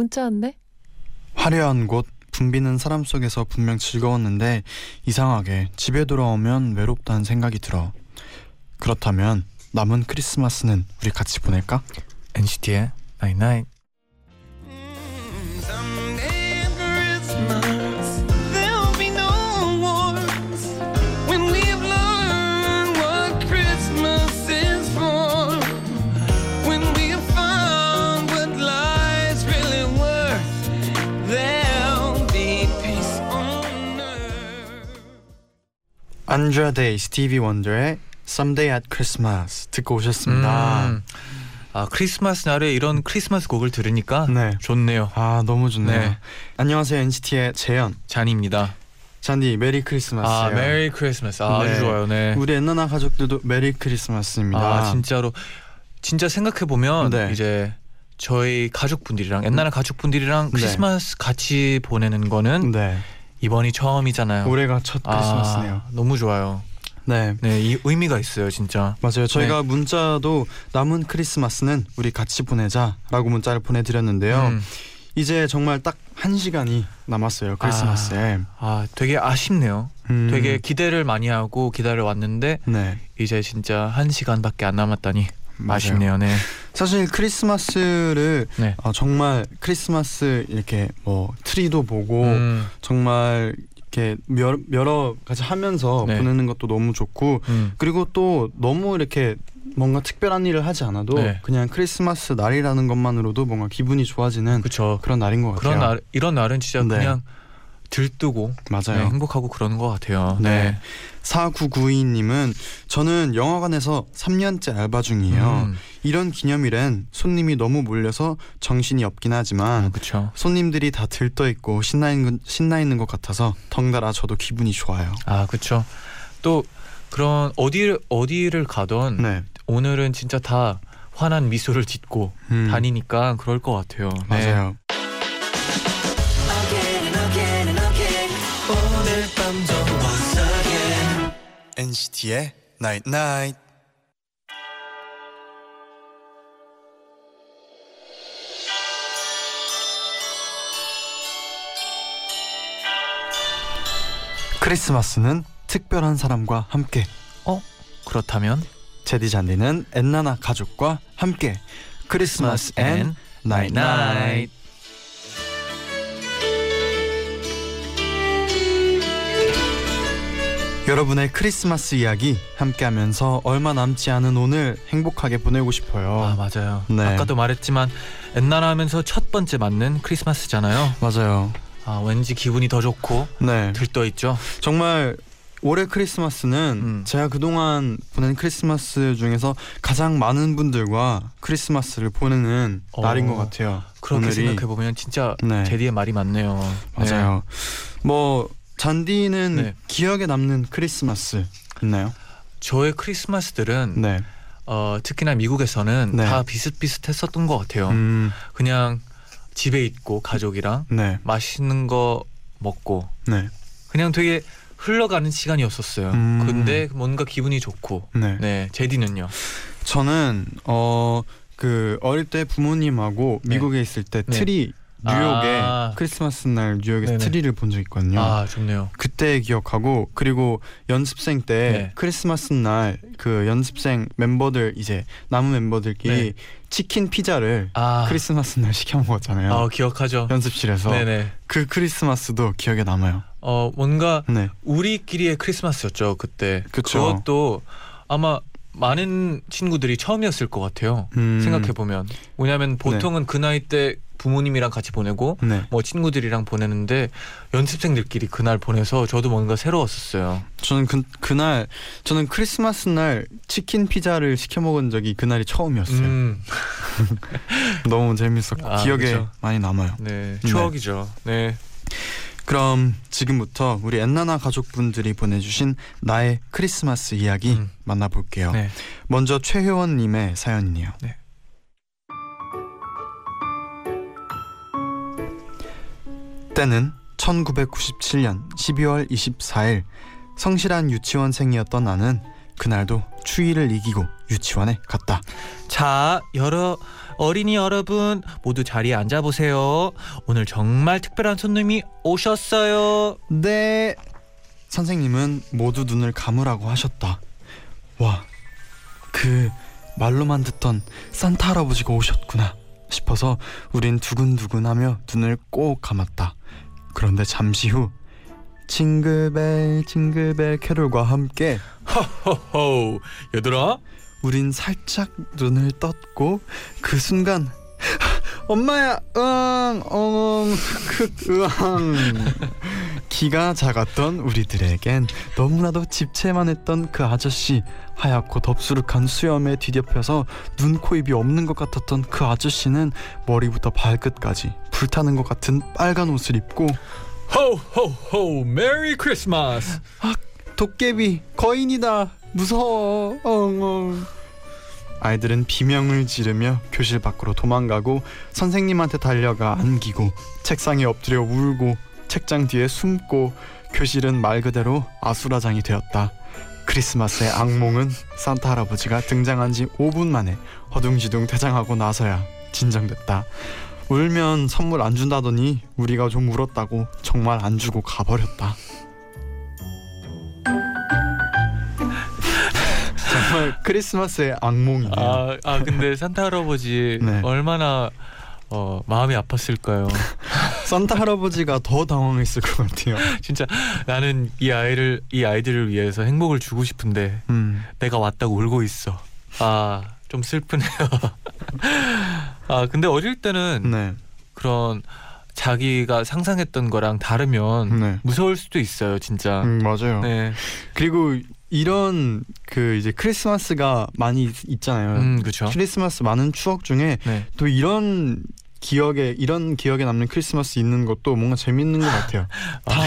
문자 왔네. 화려한 곳 붐비는 사람 속에서 분명 즐거웠는데 이상하게 집에 돌아오면 외롭다는 생각이 들어. 그렇다면 남은 크리스마스는 우리 같이 보낼까? NCT의 Night Night. Someday 안드라 데이 스티비 원더의 Someday at Christmas 듣고 오셨습니다. 음. 아 크리스마스 날에 이런 크리스마스 곡을 들으니까 네. 좋네요. 아 너무 좋네요. 네. 안녕하세요 NCT의 재현. 쟈니입니다. 쟈니 Merry Christmas요. 아 Merry Christmas. 아, 네. 아주 좋아요. 네. 우리 엔나나 가족들도 Merry Christmas입니다. 아 진짜로 진짜 생각해 보면 네. 이제 저희 가족분들이랑 엔나나 가족분들이랑 네. 크리스마스 같이 보내는 거는 네. 이번이 처음이잖아요. 올해가 첫 크리스마스네요. 아, 너무 좋아요. 네. 네, 이 의미가 있어요, 진짜. 맞아요. 저희가 네. 문자도 남은 크리스마스는 우리 같이 보내자라고 문자를 보내드렸는데요. 음. 이제 정말 딱 한 시간이 남았어요 크리스마스에. 아, 되게 아쉽네요. 음, 되게 기대를 많이 하고 기다려 왔는데 네 이제 진짜 한 시간밖에 안 남았다니 맞 아쉽네요. 네. 사실 크리스마스를 네. 어, 정말 크리스마스 이렇게 뭐 트리도 보고 음, 정말 이렇게 여러, 여러 가지 하면서 네. 보내는 것도 너무 좋고 음. 그리고 또 너무 이렇게 뭔가 특별한 일을 하지 않아도 네. 그냥 크리스마스 날이라는 것만으로도 뭔가 기분이 좋아지는 그렇죠. 그런 날인 것 같아요. 그런 날 이런 날은 진짜 네. 그냥 들뜨고 네, 맞아요. 행복하고 그러는 것 같아요. 네. 4992님은 저는 영화관에서 3년째 알바 중이에요. 음, 이런 기념일엔 손님이 너무 몰려서 정신이 없긴 하지만 그렇죠. 손님들이 다 들떠 있고 신나 있는 신나 있는 것 같아서 덩달아 저도 기분이 좋아요. 아, 그렇죠. 또 그런 어디 어디를 가던 네. 오늘은 진짜 다 환한 미소를 짓고 음, 다니니까 그럴 것 같아요. 네. 맞아요. NCT의 Night Night. 크리스마스는 특별한 사람과 함께. 그렇다면? 재디 쟌디는 엔나나 가족과 함께. 크리스마스 앤 나잇 나잇 여러분의 크리스마스 이야기 함께하면서 얼마 남지 않은 오늘 행복하게 보내고 싶어요. 아 맞아요. 네. 아까도 말했지만 엔나나 하면서 첫 번째 맞는 크리스마스잖아요. 맞아요. 아 왠지 기분이 더 좋고 네, 들떠 있죠. 정말 올해 크리스마스는 음. 제가 그동안 보낸 크리스마스 중에서 가장 많은 분들과 크리스마스를 보내는 어, 날인 것 같아요. 그렇게 오늘이. 생각해 보면 진짜 네. 제디의 말이 맞네요. 네. 맞아요. 뭐 잔디는 네. 기억에 남는 크리스마스 있나요? 저의 크리스마스들은 네. 어, 특히나 미국에서는 네. 다 비슷비슷했었던 것 같아요. 음, 그냥 집에 있고 가족이랑 네. 맛있는 거 먹고 네. 그냥 되게 흘러가는 시간이었었어요. 음. 근데 뭔가 기분이 좋고 네. 네 재디는요. 저는 어 그 어릴 때 부모님하고 네. 미국에 있을 때 네. 트리 뉴욕에 아. 크리스마스 날 뉴욕에서 네네. 트리를 본 적 있거든요. 아 좋네요. 그때 기억하고 그리고 연습생 때 네. 크리스마스 날 그 연습생 멤버들 이제 남은 멤버들끼리 네. 치킨 피자를 아 크리스마스 날 시켜 먹었잖아요. 아, 기억하죠. 연습실에서 네네. 그 크리스마스도 기억에 남아요. 어 뭔가 네. 우리끼리의 크리스마스였죠 그때. 그쵸. 그것도 아마 많은 친구들이 처음이었을 것 같아요. 음, 생각해 보면 왜냐하면 보통은 그 나이 때 부모님이랑 같이 보내고 네. 뭐 친구들이랑 보내는데 연습생들끼리 그날 보내서 저도 뭔가 새로웠었어요. 저는 그 그날 저는 크리스마스 날 치킨 피자를 시켜 먹은 적이 그날이 처음이었어요. 음, 너무 재밌었고 아, 기억에 그쵸. 많이 남아요. 네, 추억이죠. 네. 그럼 지금부터 우리 엔나나 가족분들이 보내주신 나의 크리스마스 이야기 음. 만나볼게요. 네. 먼저 최효원님의 사연이네요. 네. 때는 1997년 12월 24일 성실한 유치원생이었던 나는 그날도 추위를 이기고 유치원에 갔다. 자, 여러 어린이 여러분 모두 자리에 앉아 보세요. 오늘 정말 특별한 손님이 오셨어요. 네. 선생님은 모두 눈을 감으라고 하셨다. 와, 그 말로만 듣던 산타 할아버지가 오셨구나 싶어서 우린 두근두근하며 눈을 꼭 감았다. 그런데 잠시 후 징글벨 징글벨 캐롤과 함께 호호, 얘들아. 우린 살짝 눈을 떴고 그 순간 엄마야 으앙 엉 흑흑 으앙 키가 작았던 우리들에겐 너무나도 집채만 했던 그 아저씨 하얗고 덥수룩한 수염에 뒤덮여서 눈, 코, 입이 없는 것 같았던 그 아저씨는 머리부터 발끝까지 불타는 것 같은 빨간 옷을 입고 호호호, 메리 크리스마스. 도깨비 거인이다 무서워. 엉엉. 아이들은 비명을 지르며 교실 밖으로 도망가고 선생님한테 달려가 안기고 책상에 엎드려 울고 책장 뒤에 숨고 교실은 말 그대로 아수라장이 되었다. 크리스마스의 악몽은 산타 할아버지가 등장한 지 5분 만에 허둥지둥 퇴장하고 나서야 진정됐다. 울면 선물 안 준다더니 우리가 좀 울었다고 정말 안 주고 가버렸다 정말 크리스마스의 악몽이네요. 아, 아 근데 산타 할아버지 네. 얼마나 어, 마음이 아팠을까요? 산타 할아버지가 더 당황했을 것 같아요. 진짜 나는 이 아이를 이 아이들을 위해서 행복을 주고 싶은데 음, 내가 왔다고 울고 있어. 아, 좀 슬프네요. 아, 근데 어릴 때는 네, 그런 자기가 상상했던 거랑 다르면 네, 무서울 수도 있어요, 진짜. 음, 맞아요. 네. 그리고 이런 그 이제 크리스마스가 많이 있- 있잖아요. 음, 그렇죠. 크리스마스 많은 추억 중에 네. 또 이런 기억에 이런 기억에 남는 크리스마스 있는 것도 뭔가 재밌는 것 같아요. 다,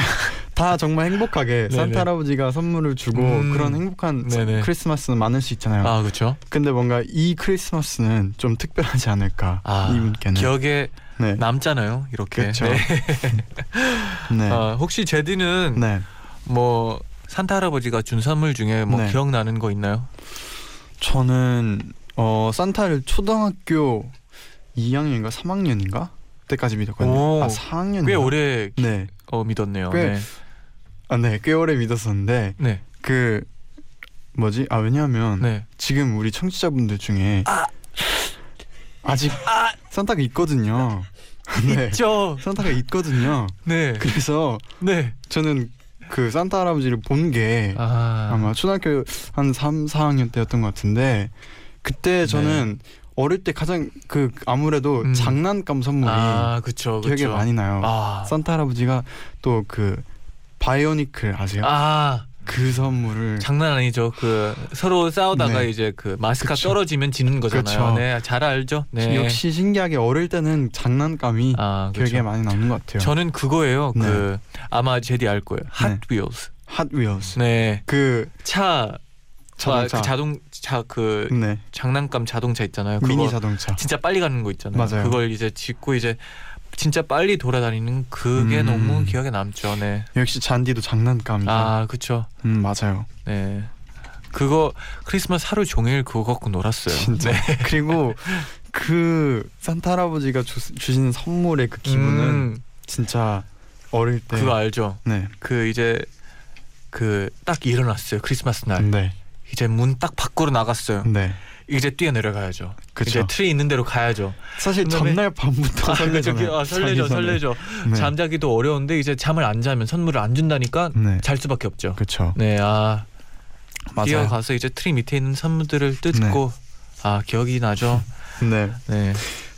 다 정말 행복하게. 산타 할아버지가 선물을 주고 음, 그런 행복한 네네. 크리스마스는 많을 수 있잖아요. 아, 그렇죠. 근데 뭔가 이 크리스마스는 좀 특별하지 않을까 아, 이분께는 기억에 네. 남잖아요, 이렇게. 그쵸. 네. 네. 아, 혹시 제디는 네. 뭐 산타 할아버지가 준 선물 중에 뭐 네. 기억나는 거 있나요? 저는 어 산타를 초등학교 2학년인가 3학년인가 때까지 믿었거든요. 오, 아 4학년. 꽤 오래 기- 네. 어, 믿었네요. 꽤- 네. 아, 네. 꽤 오래 믿었었는데 네. 그 뭐지? 아 왜냐하면 네. 지금 우리 청취자분들 중에 아. 직 산타가 있거든요. 네. 있죠. 산타가 있거든요. 네. 그래서 네. 저는 그 산타 할아버지를 본게 아. 아마 초등학교 한 3, 4학년 때였던 것 같은데 그때 저는 어릴 때 가장 그 아무래도 네. 음. 장난감 선물이 아, 그쵸. 기억에 그쵸. 많이 나요. 아. 산타 할아버지가 또 그 바이오니클 아세요? 아, 그 선물을 장난 아니죠. 그 서로 싸우다가 네. 이제 그 마스크가 그쵸. 떨어지면 지는 거잖아요. 그쵸. 네, 잘 알죠. 네. 역시 신기하게 어릴 때는 장난감이 아, 기억에. 많이 남는 것 같아요. 저는 그거예요. 네. 그 아마 제디 알 거예요. 네. 핫윌스. 핫윌스. 네. 그차 자동차. 아, 그 자동차 그 네. 장난감 자동차 있잖아요. 미니 자동차. 진짜 빨리 가는 거 있잖아요. 맞아요. 그걸 이제 짚고 이제 진짜 빨리 돌아다니는 그게 음. 너무 기억에 남죠. 네. 역시 잔디도 장난감이죠. 아, 그렇죠. 음 맞아요. 네. 그거 크리스마스 하루 종일 그거 갖고 놀았어요. 진짜. 네. 그리고 그 산타 할아버지가 주, 주시는 선물의 그 기분은 음, 진짜 어릴 때 그거 알죠? 네. 그 이제 그 딱 일어났어요. 크리스마스 날. 네. 이제 문 딱 밖으로 나갔어요. 네. 이제 뛰어 내려가야죠. 그쵸. 이제 트리 있는 데로 가야죠. 사실 전날 밤부터 아, 설레잖아요. 아, 설레죠. 설레죠. 네. 잠자기도 어려운데 이제 잠을 안 자면 선물을 안 준다니까 네. 잘 수밖에 없죠. 그렇죠. 네, 아 맞아요. 뛰어가서 이제 트리 밑에 있는 선물들을 뜯고 아 기억이 나죠. 네. 네,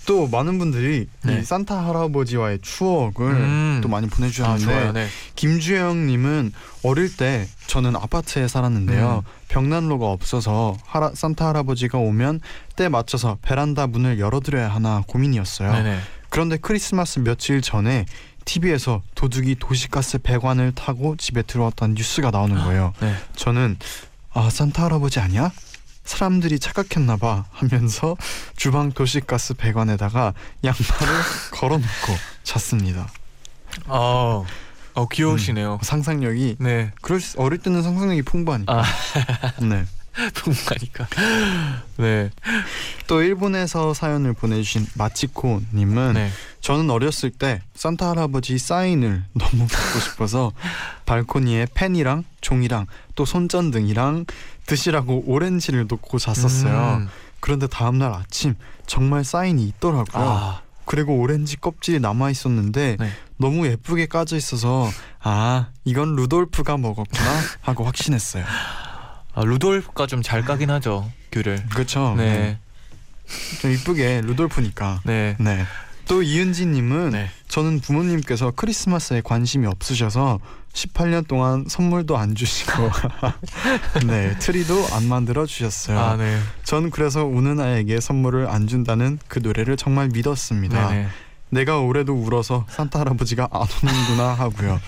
또 많은 분들이 네. 이 산타 할아버지와의 추억을 음. 또 많이 아 보내주셨는데 좋아요. 네. 김주영님은 어릴 때 저는 아파트에 살았는데요. 음. 벽난로가 없어서 하라, 산타 할아버지가 오면 때 맞춰서 베란다 문을 열어드려야 하나 고민이었어요. 네네. 그런데 크리스마스 며칠 전에 TV에서 도둑이 도시가스 배관을 타고 집에 들어왔다는 뉴스가 나오는 거예요. 네. 저는 아 산타 할아버지 아니야? 사람들이 착각했나 봐 하면서 주방 도시가스 배관에다가 양말을 걸어놓고 잤습니다. 어, 어 귀여우시네요. 상상력이 네. 그럴 수, 어릴 때는 상상력이 풍부하니까. 아. 네. 풍부하니까. 네. 또 일본에서 사연을 보내주신 마치코님은 네. 저는 어렸을 때 산타 할아버지 사인을 너무 받고 싶어서 발코니에 펜이랑 종이랑 또 손전등이랑 드시라고 오렌지를 놓고 잤었어요. 음. 그런데 다음날 아침 정말 사인이 있더라고요. 아, 그리고 오렌지 껍질이 남아 있었는데 네. 너무 예쁘게 까져 있어서 아 이건 루돌프가 먹었구나 하고 확신했어요. 아 루돌프가 좀 잘 까긴 하죠 귤을. 그렇죠. 네. 좀 이쁘게 루돌프니까. 네. 네. 또 이은지님은 네. 저는 부모님께서 크리스마스에 관심이 없으셔서 18년 동안 선물도 안 주시고 네 트리도 안 만들어 주셨어요. 아 네. 전 그래서 우는 아이에게 선물을 안 준다는 그 노래를 정말 믿었습니다. 네네. 내가 올해도 울어서 산타 할아버지가 안 오는구나 하고요.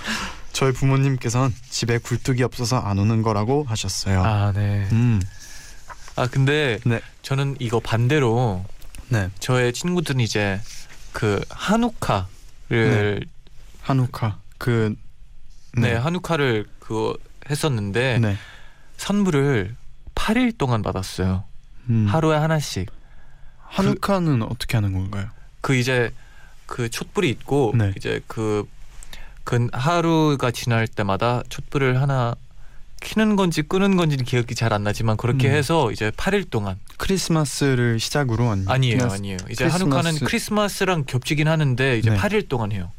저희 부모님께선 집에 굴뚝이 없어서 안 오는 거라고 하셨어요. 아 네. 음, 아 근데 네. 저는 이거 반대로 네. 저의 친구들은 이제 그 한우카를 한우카 그 네, 한우카를 그 했었는데 네. 선물을 8일 동안 받았어요. 음. 하루에 하나씩. 한우카는 어떻게 하는 건가요? 그 이제 그 촛불이 있고 네. 이제 그, 그 하루가 지날 때마다 촛불을 하나 키는 건지 끄는 건지 는 기억이 잘 안 나지만 그렇게 음. 해서 이제 8일 동안 크리스마스를 시작으로 아니 아니에요 크리스- 아니에요 이제 크리스마스- 한우카는 크리스마스랑 겹치긴 하는데 이제 네. 8일 동안 해요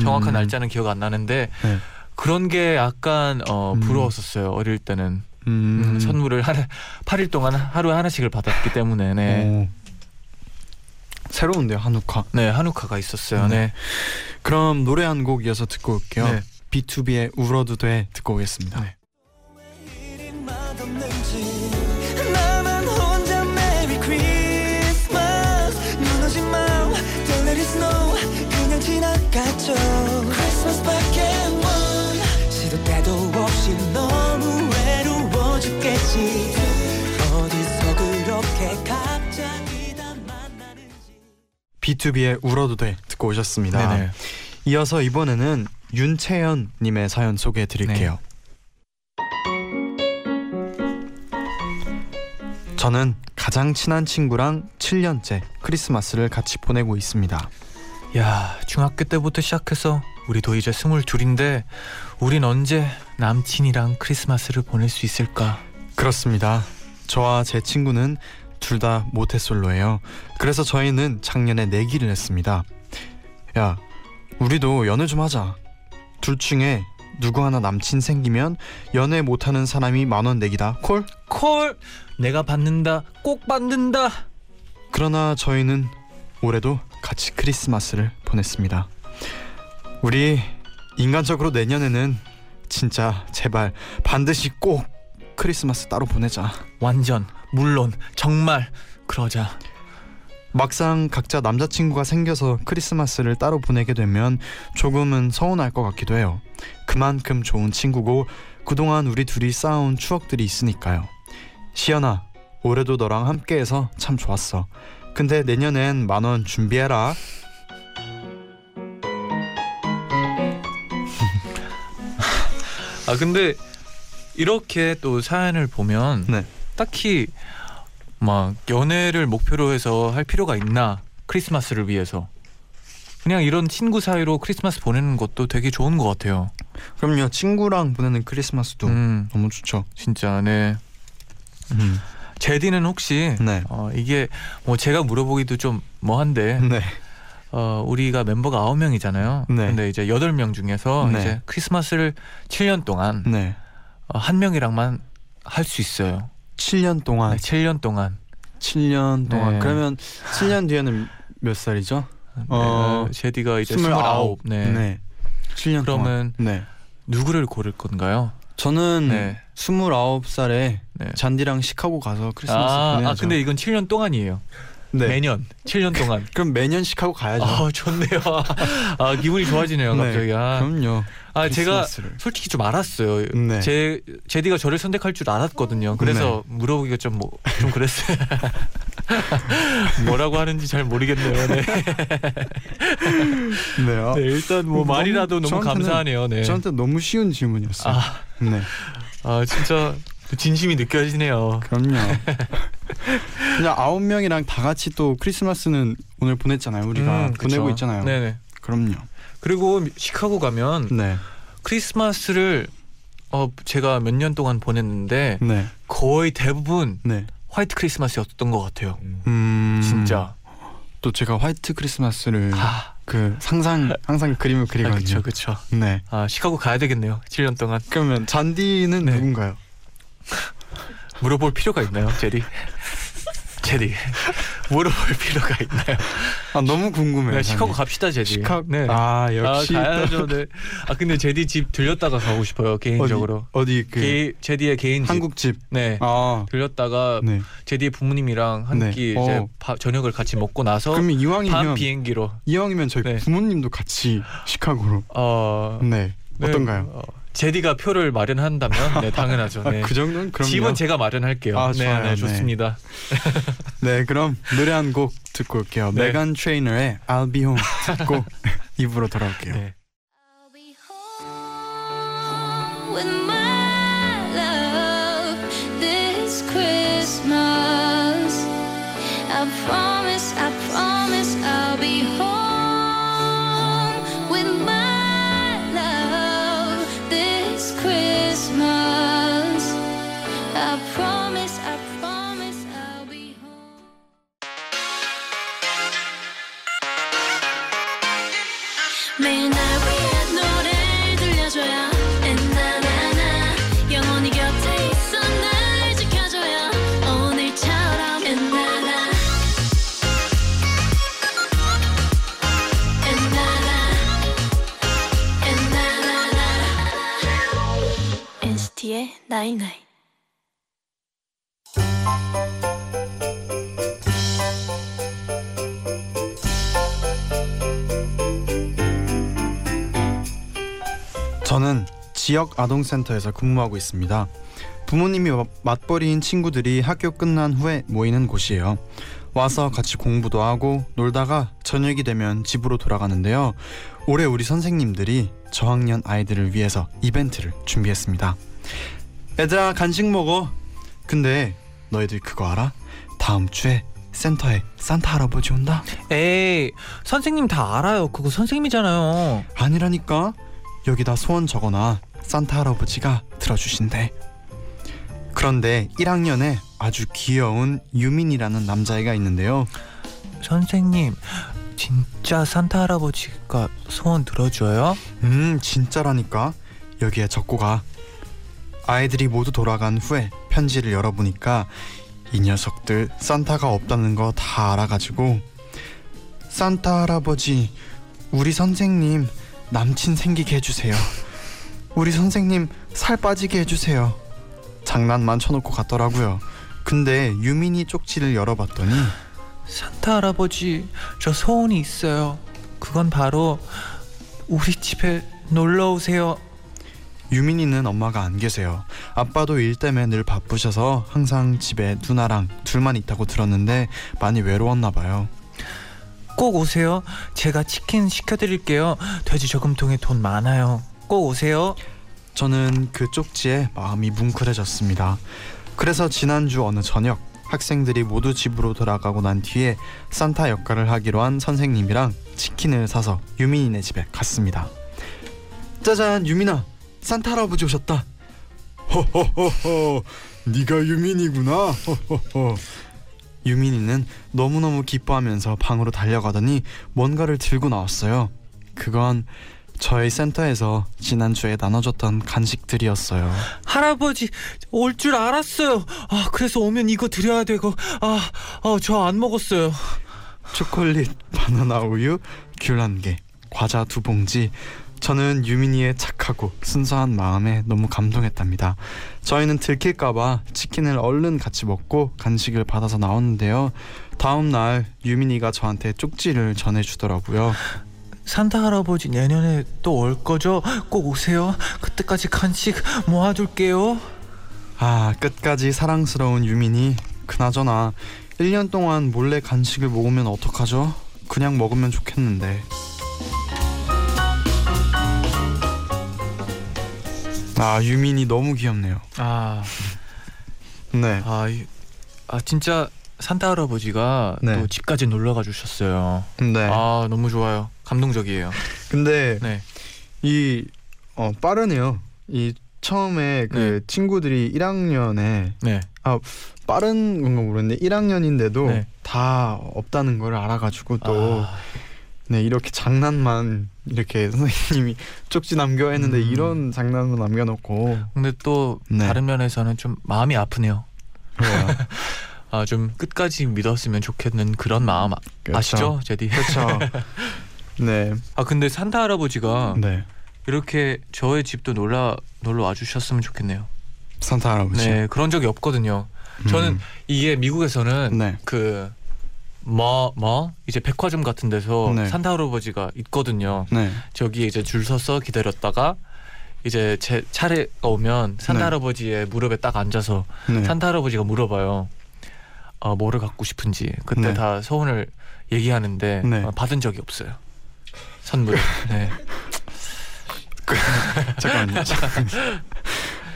정확한 음. 날짜는 기억 안 나는데 네. 그런 게 약간 어, 음. 부러웠었어요 어릴 때는 음. 음, 선물을 하나 8일 동안 하루에 하나씩을 받았기 때문에 네, 오. 새로운데요 한우카. 네 한우카가 있었어요 네. 네. 그럼 노래 한 곡 이어서 듣고 올게요. 네. B2B의 울어도 돼 듣고 오겠습니다. 네. B2B의 울어도 돼 듣고 오셨습니다. 네네. 이어서 이번에는 윤채연 님의 사연 소개해 드릴게요. 저는 가장 친한 친구랑 7년째 크리스마스를 같이 보내고 있습니다. 야 중학교 때부터 시작해서 우리도 이제 스물 둘인데 우린 언제 남친이랑 크리스마스를 보낼 수 있을까? 그렇습니다. 저와 제 친구는 둘 다 모태솔로예요. 그래서 저희는 작년에 내기를 했습니다. 야, 우리도 연애 좀 하자. 둘 중에 누구 하나 남친 생기면 연애 못하는 사람이 만 원 내기다. 콜? 콜 내가 받는다 꼭 받는다 그러나 저희는 올해도 같이 크리스마스를 보냈습니다. 우리 인간적으로 내년에는 진짜 제발 반드시 꼭 크리스마스 따로 보내자. 완전 물론 정말 그러자 막상 각자 남자친구가 생겨서 크리스마스를 따로 보내게 되면 조금은 서운할 것 같기도 해요. 그만큼 좋은 친구고 그동안 우리 둘이 쌓아온 추억들이 있으니까요. 시연아, 올해도 너랑 함께해서 참 좋았어. 근데 내년엔 만 원 준비해라. 아 근데 이렇게 또 사연을 보면 네. 딱히 막 연애를 목표로 해서 할 필요가 있나 크리스마스를 위해서 그냥 이런 친구 사이로 크리스마스 보내는 것도 되게 좋은 것 같아요. 그럼요, 친구랑 보내는 크리스마스도 음 너무 좋죠. 진짜 네 음. 제디는 혹시 네. 어 이게 뭐 제가 물어보기도 좀 뭐한데 네. 어 우리가 멤버가 아홉 명이잖아요. 네. 근데 이제 여덟 명 중에서 네. 이제 크리스마스를 7년 동안 네. 어, 한 명이랑만 할 수 있어요. 7년 동안 네, 7년 동안 7년 동안 네. 그러면 7년 뒤에는 몇 살이죠? 네, 어, 제디가 이제 스물아홉. 29. 네. 네. 7년 그러면 동안. 네. 누구를 고를 건가요? 저는 네. 29살에 네. 잔디랑 시카고 가서 크리스마스 아, 보내야죠. 아 근데 이건 7년 동안이에요. 네. 매년 7년 동안. 그럼 매년 시카고 가야죠. 아 좋네요. 아 기분이 좋아지네요 네, 갑자기. 아, 그럼요. 아 제가. 솔직히 좀 알았어요. 네. 제 제디가 저를 선택할 줄 알았거든요. 그래서 물어보기가 좀뭐 좀 그랬어요. 뭐라고 하는지 잘 모르겠네요. 네. 네. 아, 네, 일단 뭐 너무- 말이라도 너무 저한테는- 감사하네요. 네. 저한테 너무 쉬운 질문이었어요. 아, 네. 아 진짜 진심이 느껴지네요. 그럼요. 그냥 아홉 명이랑 다 같이 또 크리스마스는 오늘 보냈잖아요. 우리가 음, 보내고. 있잖아요. 네네. 그럼요. 그리고 시카고 가면 네. 크리스마스를 어 제가 몇 년 동안 보냈는데 네. 거의 대부분 네. 화이트 크리스마스였던 것 같아요. 음. 진짜. 또 제가 화이트 크리스마스를 아, 그 상상 항상 그림을 아 그리거든요. 그쵸 그쵸. 네. 아 시카고 가야 되겠네요. 7년 동안 그러면 잔디는 네. 누군가요? 물어볼 필요가 있나요, 제디? 제디 물어볼 필요가 있나요? 아 너무 궁금해요. 네, 시카고. 갑시다, 제디. 시카. 네. 아 역시 아, 가야죠. 네. 아 근데 제디 집 들렸다가 가고 싶어요 개인적으로. 어디, 어디 그 개, 제디의 개인 집. 한국 집. 네. 아 들렸다가 네. 제디의 부모님이랑 한 네. 끼 어. 이제 밥, 저녁을 같이 먹고 나서 그러면 밤 이왕이면 비행기로. 이왕이면 저희 네. 부모님도 같이 시카고로. 어. 네. 네, 어떤가요? 어, 제디가 표를 마련한다면 네 당연하죠. 네. 아, 그 정도는 그럼요. 집은 제가 마련할게요. 아, 네, 좋아요. 네, 네. 좋습니다. 네, 그럼 노래 한 곡 듣고 올게요. 네. 메간 트레이너의 I'll Be Home 듣고 입으로 돌아올게요. 네. Christmas. I promise, 지역 아동센터에서 근무하고 있습니다. 부모님이 마- 맞벌이인 친구들이 학교 끝난 후에 모이는 곳이에요. 와서 같이 공부도 하고 놀다가 저녁이 되면 집으로 돌아가는데요. 올해 우리 선생님들이 저학년 아이들을 위해서 이벤트를 준비했습니다. 얘들아 간식 먹어. 근데 너희들 그거 알아? 다음 주에 센터에 산타 할아버지 온다. 에이 선생님 다 알아요. 그거 선생님이잖아요. 아니라니까 여기다 소원 적어놔 산타 할아버지가 들어주신대. 그런데 1학년에 아주 귀여운 유민이라는 남자애가 있는데요. 선생님 진짜 산타 할아버지가 소원 들어줘요? 음 진짜라니까. 여기에 적고 가. 아이들이 모두 돌아간 후에 편지를 열어보니까 이 녀석들 산타가 없다는 거 다 알아가지고 산타 할아버지 우리 선생님 남친 생기게 해주세요 우리 선생님 살 빠지게 해주세요 장난만 쳐놓고 갔더라고요 근데 유민이 쪽지를 열어봤더니 산타 할아버지 저 소원이 있어요. 그건 바로 우리 집에 놀러 오세요. 유민이는 엄마가 안 계세요. 아빠도 일 때문에 늘 바쁘셔서 항상 집에 누나랑 둘만 있다고 들었는데 많이 외로웠나 봐요. 꼭 오세요. 제가 치킨 시켜드릴게요. 돼지 저금통에 돈 많아요. 꼭 오세요. 저는 그 쪽지에 마음이 뭉클해졌습니다. 그래서 지난주 어느 저녁 학생들이 모두 집으로 돌아가고 난 뒤에 산타 역할을 하기로 한 선생님이랑 치킨을 사서 유민이네 집에 갔습니다. 짜잔 유민아 산타 할아버지 오셨다. 허허허허 네가 유민이구나. 허허허. 유민이는 너무너무 기뻐하면서 방으로 달려가더니 뭔가를 들고 나왔어요. 그건 저희 센터에서 지난주에 나눠줬던 간식들이었어요. 할아버지 올 줄 알았어요. 아 그래서 오면 이거 드려야 되고 아저 안 먹었어요. 초콜릿, 바나나 우유, 귤 한 개, 과자 두 봉지. 저는 유민이의 착하고 순수한 마음에 너무 감동했답니다. 저희는 들킬까봐 치킨을 얼른 같이 먹고 간식을 받아서 나왔는데요. 다음 날 유민이가 저한테 쪽지를 전해주더라고요. 산타 할아버지 내년에 또 올 거죠? 꼭 오세요. 그때까지 간식 모아둘게요. 아 끝까지 사랑스러운 유민이 그나저나 1년 동안 몰래 간식을 먹으면 어떡하죠? 그냥 먹으면 좋겠는데 아 유민이 너무 귀엽네요 아, 네 아, 이- 아 진짜 산타 할아버지가 네. 또 집까지 놀러 가 주셨어요. 네. 아 너무 좋아요. 감동적이에요. 근데 네. 이 어, 빠르네요 이 처음에 그 친구들이 1학년에 네. 빠른 건가 모르겠는데 1학년인데도 네. 다 없다는 걸 알아가지고 또 아, 네 이렇게 장난만 이렇게 선생님이 쪽지 남겨 했는데 음. 이런 장난만 남겨놓고 근데 또 네. 다른 면에서는 좀 마음이 아프네요. 아 좀 끝까지 믿었으면 좋겠는 그런 마음 아, 그렇죠. 아시죠, 제디? 그렇죠. 네, 아 근데 산타 할아버지가 네. 이렇게 저의 집도 놀러 놀러 와주셨으면 좋겠네요. 산타 할아버지. 네 그런 적이 없거든요. 저는 음, 이게 미국에서는 네, 그 뭐 뭐 이제 백화점 같은 데서 네. 산타 할아버지가 있거든요. 네, 저기 이제 줄 서서 기다렸다가 이제 제 차례가 오면 산타 네. 할아버지의 무릎에 딱 앉아서 네. 산타 할아버지가 물어봐요. 어, 뭐를 갖고 싶은지 그때 네. 다 소원을 얘기하는데 네. 어, 받은 적이 없어요. 선물. 네. 잠깐만요. 잠깐만요.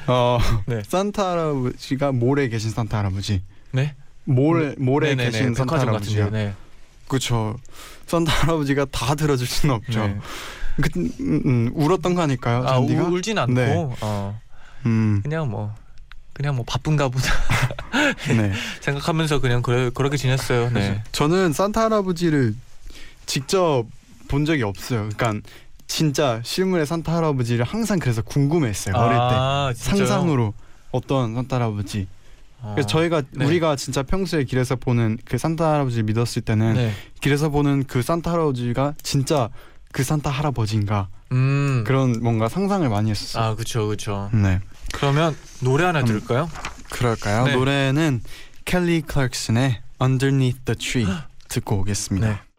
어, 네. 산타 할아버지가 몰에 계신 산타 할아버지. 네. 몰 몰에 네네네. 계신 산타 백화점 할아버지요. 네. 그렇죠. 산타 할아버지가 다 들어줄 수는 없죠. 네. 그, 음, 음, 울었던 거 아닐까요, 아 잔디가? 울진 않고 네. 어, 음, 그냥 뭐 그냥 뭐 바쁜가 보다 네. 생각하면서 그냥 그래, 그렇게 지냈어요. 네. 저는 산타 할아버지를 직접 본 적이 없어요. 그러니까 진짜 실물의 산타 할아버지를 항상 그래서 궁금했어요. 어릴 때 아, 진짜요? 상상으로 어떤 산타 할아버지. 아, 그래서 저희가 네. 우리가 진짜 평소에 길에서 보는 그 산타 할아버지를 믿었을 때는 네. 길에서 보는 그 산타 할아버지가 진짜 그 산타 할아버지인가 음. 그런 뭔가 상상을 많이 했었어요. 아 그렇죠 그렇죠. 네, 그러면 노래 하나 음. 들을까요? 그럴까요? 네. 노래는 켈리 클락슨의 Underneath the Tree 듣고 오겠습니다. 네.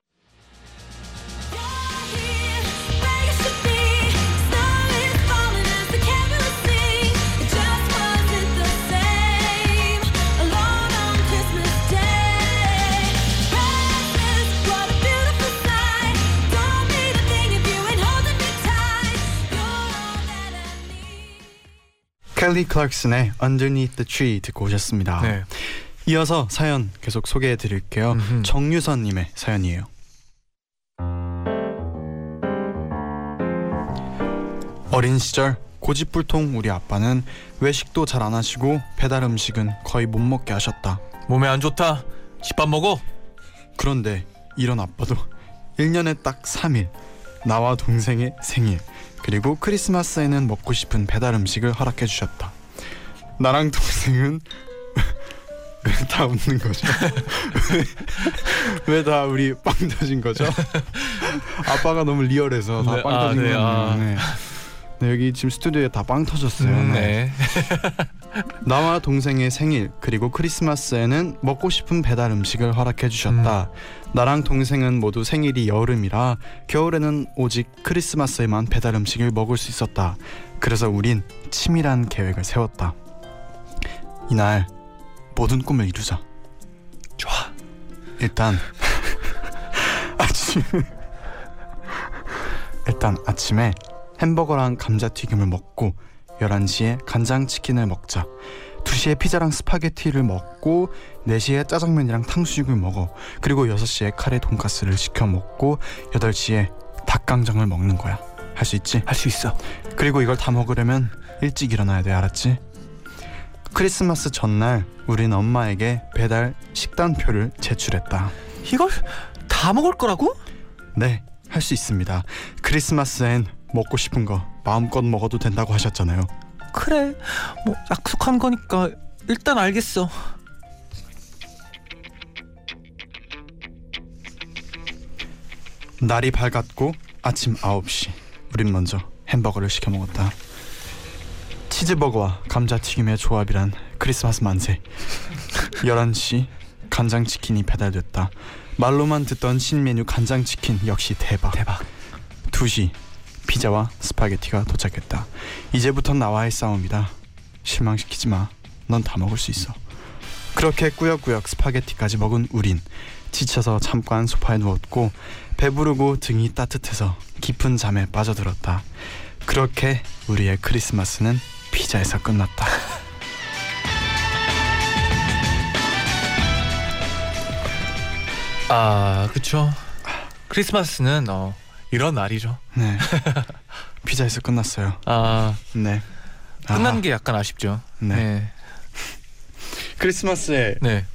켈리 클락슨의 Underneath the Tree 듣고 오셨습니다. 네. 이어서 사연 계속 소개해 드릴게요. 정유선 님의 사연이에요. 어린 시절 고집불통 우리 아빠는 외식도 잘 안 하시고 배달 음식은 거의 못 먹게 하셨다. 몸에 안 좋다. 집밥 먹어. 그런데 이런 아빠도 1년에 딱 3일 나와 동생의 생일 그리고 크리스마스에는 먹고 싶은 배달 음식을 허락해 주셨다. 나랑 동생은 왜다 웃는 거죠? 왜 다 우리 빵 터진 거죠? 아빠가 너무 리얼해서 다 네, 빵 아, 터진 네, 거예요. 아. 네. 네, 여기 지금 스튜디오에 다 빵 터졌어요. 음, 네. 네. 나와 동생의 생일 그리고 크리스마스에는 먹고 싶은 배달 음식을 허락해 주셨다. 나랑 동생은 모두 생일이 여름이라 겨울에는 오직 크리스마스에만 배달 음식을 먹을 수 있었다. 그래서 우린 치밀한 계획을 세웠다. 이날 모든 꿈을 이루자. 좋아. 일단 아침 일단 아침에 햄버거랑 감자튀김을 먹고 11시에 간장치킨을 먹자 2시에 피자랑 스파게티를 먹고 4시에 짜장면이랑 탕수육을 먹어 그리고 6시에 카레 돈가스를 시켜 먹고 8시에 닭강정을 먹는 거야 할 수 있지? 할 수 있어. 그리고 이걸 다 먹으려면 일찍 일어나야 돼 알았지? 크리스마스 전날 우린 엄마에게 배달 식단표를 제출했다 이걸 다 먹을 거라고? 네, 할 수 있습니다. 크리스마스엔 먹고 싶은 거 마음껏 먹어도 된다고 하셨잖아요. 그래. 뭐 약속한 거니까 일단 알겠어. 날이 밝았고 아침 9시 우린 먼저 햄버거를 시켜 먹었다 치즈버거와 감자튀김의 조합이란 크리스마스 만세 11시 간장치킨이 배달됐다 말로만 듣던 신메뉴 간장치킨 역시 대박 대박. 2시 피자와 스파게티가 도착했다 이제부터 나와의 싸움이다 실망시키지 마 넌 다 먹을 수 있어 그렇게 꾸역꾸역 스파게티까지 먹은 우린 지쳐서 잠깐 소파에 누웠고 배부르고 등이 따뜻해서 깊은 잠에 빠져들었다. 그렇게 우리의 크리스마스는 피자에서 끝났다. 아 그쵸. 크리스마스는 어, 이런 날이죠. 네. 피자에서 끝났어요. 아 네. 끝난 아, 게 약간 아쉽죠. 네. 네. 크리스마스에 네.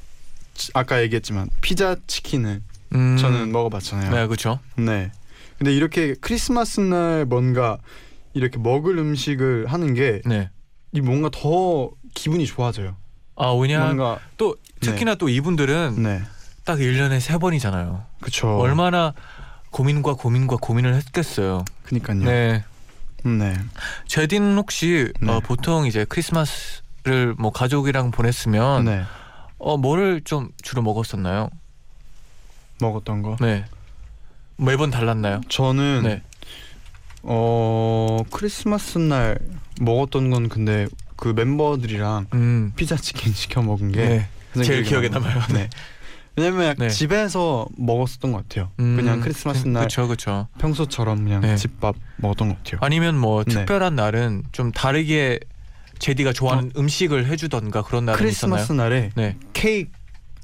아까 얘기했지만 피자 치킨을 음, 저는 먹어봤잖아요. 네 그렇죠. 네. 근데 이렇게 크리스마스 날 뭔가 이렇게 먹을 음식을 하는 게 네. 이 뭔가 더 기분이 좋아져요. 아 왜냐 뭔가 또 특히나 또 이분들은 네. 딱 1년에 세 번이잖아요. 그쵸. 얼마나 고민과 고민과 고민을 했겠어요. 그니까요. 네. 네. 제디는 혹시 네. 어, 보통 이제 크리스마스를 뭐 가족이랑 보냈으면 네. 어 뭐를 좀 주로 먹었었나요? 먹었던 거. 네. 매번 달랐나요? 저는 네. 어 크리스마스 날 먹었던 건 근데 그 멤버들이랑 음. 피자 치킨 시켜 먹은 게 네. 제일 기억에 남아요. 네. 왜냐면 네. 집에서 먹었었던 것 같아요. 음, 그냥 크리스마스 날 그렇죠, 그렇죠. 평소처럼 그냥 네. 집밥 먹었던 것 같아요. 아니면 뭐 네. 특별한 날은 좀 다르게 제디가 좋아하는 음식을 해주던가 그런 날은 크리스마스 있었나요? 날에 네. 케이크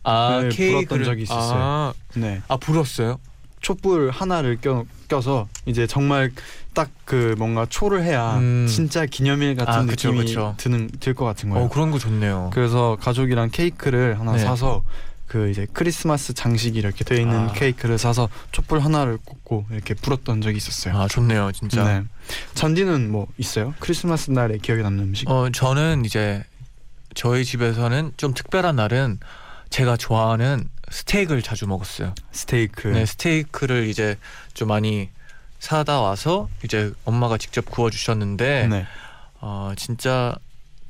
아 네, 케이크를 불었던 적이 있었어요. 아, 네 아 불었어요? 촛불 하나를 껴, 껴서 이제 정말 딱 그 뭔가 초를 해야 음. 진짜 기념일 같은 아, 그쵸, 느낌이 그쵸. 드는 들 것 같은 거예요. 어 그런 거 좋네요. 그래서 가족이랑 케이크를 하나 네. 사서 그 이제 크리스마스 장식이 이렇게 되어 있는 아. 케이크를 사서 촛불 하나를 꽂고 이렇게 불었던 적이 있었어요. 아 좋네요, 진짜. 네. 잔디는 뭐 있어요? 크리스마스 날에 기억에 남는 음식? 어 저는 이제 저희 집에서는 좀 특별한 날은 제가 좋아하는 스테이크를 자주 먹었어요. 스테이크. 네, 스테이크를 이제 좀 많이 사다 와서 이제 엄마가 직접 구워 주셨는데 네. 어 진짜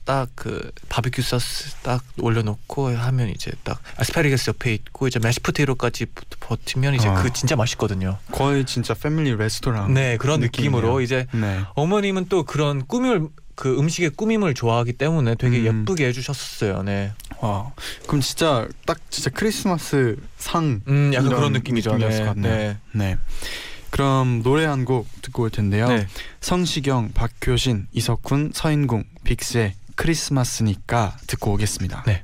딱 그 바비큐 소스 딱 올려놓고 하면 이제 딱 아스파라거스 옆에 있고 이제 mashed potato까지 버티면 이제 아. 그 진짜 맛있거든요. 거의 진짜 패밀리 레스토랑. 네 그런 느낌으로 느낌이네요. 이제 네. 어머님은 또 그런 꾸밈을 그 음식의 꾸밈을 좋아하기 때문에 되게 음. 예쁘게 해주셨었어요. 네. 와. 그럼 진짜 딱 진짜 크리스마스 상. 음 약간 그런 느낌이죠. 네. 네. 네. 그럼 노래 한 곡 듣고 올 텐데요. 네. 성시경, 박효신, 이석훈, 서인공, 빅스의 크리스마스니까 듣고 오겠습니다. 네.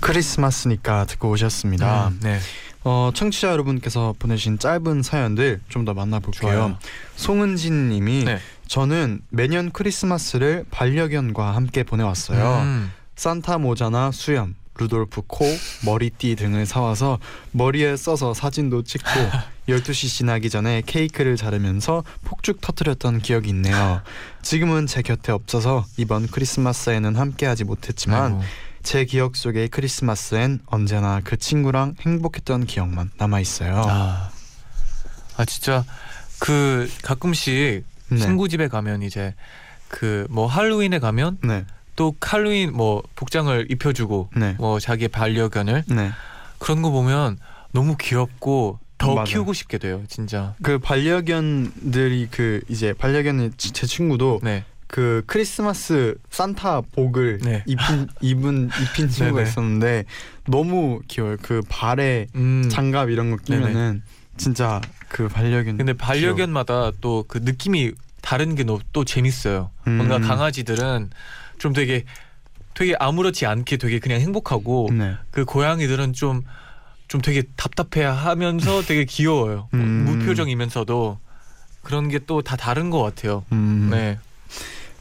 크리스마스니까 듣고 오셨습니다. 음, 네. 어, 청취자 여러분께서 보내신 짧은 사연들 좀 더 만나볼게요. 좋아요. 송은진 님이 네. 저는 매년 크리스마스를 반려견과 함께 보내왔어요. 음. 산타 모자나 수염, 루돌프 코, 머리띠 등을 사와서 머리에 써서 사진도 찍고 12시 지나기 전에 케이크를 자르면서 폭죽 터뜨렸던 기억이 있네요. 지금은 제 곁에 없어서 이번 크리스마스에는 함께하지 못했지만 아이고. 제 기억 속의 크리스마스엔 언제나 그 친구랑 행복했던 기억만 남아 있어요. 아, 아 진짜 그 가끔씩 네. 친구 집에 가면 이제 그 뭐 할로윈에 가면 네, 또 할로윈 뭐 복장을 입혀주고 네, 뭐 자기 반려견을 네. 그런 거 보면 너무 귀엽고 더 맞아요. 키우고 싶게 돼요, 진짜. 그 반려견들이 그 이제 반려견의 지- 제 친구도 네, 그 크리스마스 산타 복을 네. 입힌 입은 입힌 친구가. 있었는데 너무 귀여워요. 그 발에 음. 장갑 이런 거 끼면은 진짜 그 반려견. 근데 반려견마다 또 그 느낌이 다른 게또 재밌어요. 뭔가 음. 강아지들은 좀 되게 되게 아무렇지 않게 되게 그냥 행복하고 네. 그 고양이들은 좀좀 되게 답답해하면서 되게 귀여워요. 음. 무표정이면서도 그런 게 또 다 다른 것 같아요. 음. 네.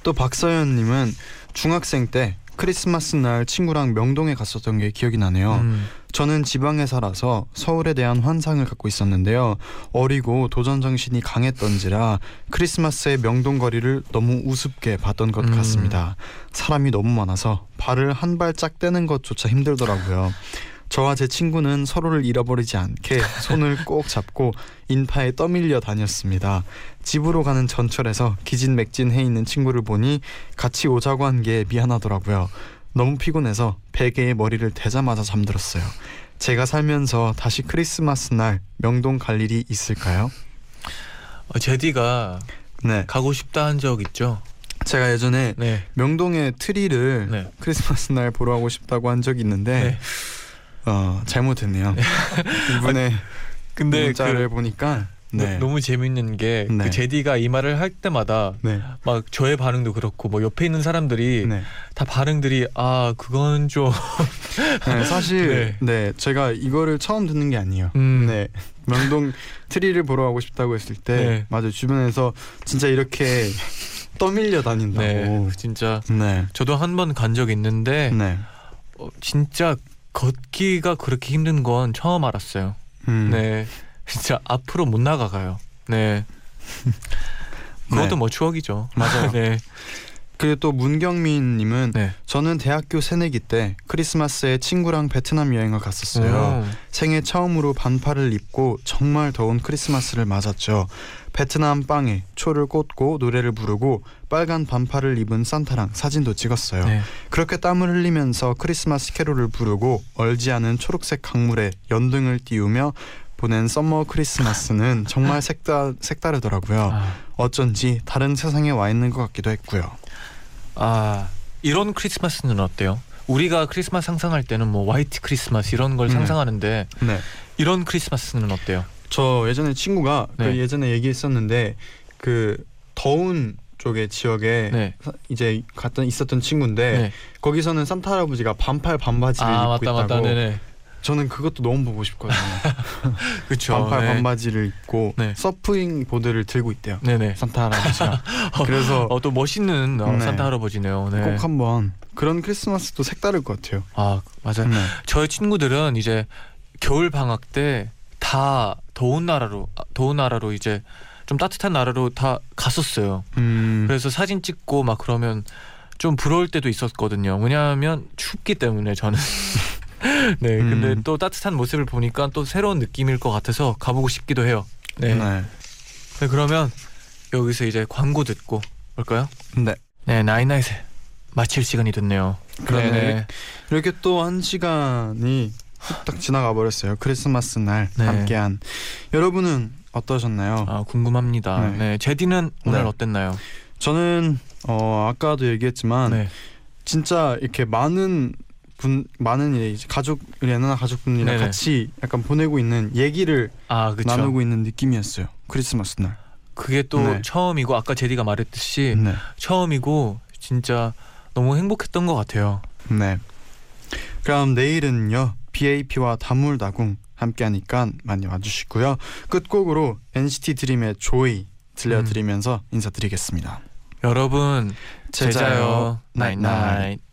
또 박서연님은 중학생 때 크리스마스 날 친구랑 명동에 갔었던 게 기억이 나네요. 음. 저는 지방에 살아서 서울에 대한 환상을 갖고 있었는데요. 어리고 도전 정신이 강했던지라 크리스마스의 명동 거리를 너무 우습게 봤던 것 음. 같습니다. 사람이 너무 많아서 발을 한 발짝 떼는 것조차 힘들더라고요. 저와 제 친구는 서로를 잃어버리지 않게 손을 꼭 잡고 인파에 떠밀려 다녔습니다. 집으로 가는 전철에서 기진맥진해 있는 친구를 보니 같이 오자고 한 게 미안하더라고요. 너무 피곤해서 베개에 머리를 대자마자 잠들었어요. 제가 살면서 다시 크리스마스 날 명동 갈 일이 있을까요? 어, 재디가 네. 가고 싶다 한 적 있죠? 제가 예전에 네. 명동의 트리를 네. 크리스마스 날 보러 가고 싶다고 한 적이 있는데 네. 어, 잘못했네요. 이번에 근데 문자를 그 보니까 너- 네. 너무 재밌는 게 네. 그 재디가 이 말을 할 때마다 네. 막 저의 반응도 그렇고 뭐 옆에 있는 사람들이 네. 다 반응들이 아 그건 좀 네, 사실 네. 네. 제가 이거를 처음 듣는 게 아니에요. 음. 네. 명동 트리를 보러 가고 싶다고 했을 때 네. 맞아요. 주변에서 진짜 이렇게 떠밀려 다닌다고. 네, 진짜 네. 저도 한 번 간 적 있는데 네. 어, 진짜 걷기가 그렇게 힘든 건 처음 알았어요. 음. 네, 진짜 앞으로 못 나가가요. 네, 그것도 네. 뭐 추억이죠. 맞아요. 네, 그리고 또 문경민 님은 네. 저는 대학교 새내기 때 크리스마스에 친구랑 베트남 여행을 갔었어요. 오. 생애 처음으로 반팔을 입고 정말 더운 크리스마스를 맞았죠. 베트남 빵에 초를 꽂고 노래를 부르고 빨간 반팔을 입은 산타랑 사진도 찍었어요. 네. 그렇게 땀을 흘리면서 크리스마스 캐롤을 부르고 얼지 않은 초록색 강물에 연등을 띄우며 보낸 summer 크리스마스는 정말 색다, 색다르더라고요. 아, 어쩐지 다른 세상에 와 있는 것 같기도 했고요. 아, 이런 크리스마스는 어때요? 우리가 크리스마스 상상할 때는 뭐 화이트 크리스마스 이런 걸 네. 상상하는데 네. 이런 크리스마스는 어때요? 저 예전에 친구가 그 네. 예전에 얘기했었는데 그 더운 쪽의 지역에 네. 사- 이제 갔던 있었던 친구인데 네. 거기서는 산타 할아버지가 반팔 반바지를 아 입고 맞다 있다고. 맞다 저는 그것도 너무 보고 싶거든요. 그렇죠. 반팔 네. 반바지를 입고 네. 서핑 보드를 들고 있대요. 네네. 산타 할아버지가. 그래서 어 또 멋있는 어, 네. 산타 할아버지네요. 네. 꼭 한번 그런 크리스마스도 색다를 것 같아요. 아 맞아요. 네. 저희 친구들은 이제 겨울 방학 때 다 더운 나라로 아, 더운 나라로 이제 좀 따뜻한 나라로 다 갔었어요. 음, 그래서 사진 찍고 막 그러면 좀 부러울 때도 있었거든요. 왜냐하면 춥기 때문에 저는. 네, 근데 음. 또 따뜻한 모습을 보니까 또 새로운 느낌일 것 같아서 가보고 싶기도 해요. 네. 네. 네, 그러면 여기서 이제 광고 듣고 올까요? 네. 네, 나인나잇에 마칠 시간이 됐네요. 그러네. 네, 이렇게 또 한 시간이 딱 지나가 버렸어요. 크리스마스 날 네. 함께한 여러분은 어떠셨나요? 아 궁금합니다. 네. 네, 제디는 오늘 네. 어땠나요? 저는 어 아까도 얘기했지만 네, 진짜 이렇게 많은 분 많은 이제 가족이나 가족분이랑 네네. 같이 약간 보내고 있는 얘기를 아. 나누고 있는 느낌이었어요. 크리스마스 날. 그게 또 네. 처음이고 아까 제디가 말했듯이 네. 처음이고 진짜 너무 행복했던 것 같아요. 네. 그럼 내일은요 BAP와 다물다궁 함께하니까 많이 와주시고요. 끝곡으로 NCT DREAM의 JOY 들려드리면서 인사드리겠습니다. 여러분 제자요. 나잇나잇.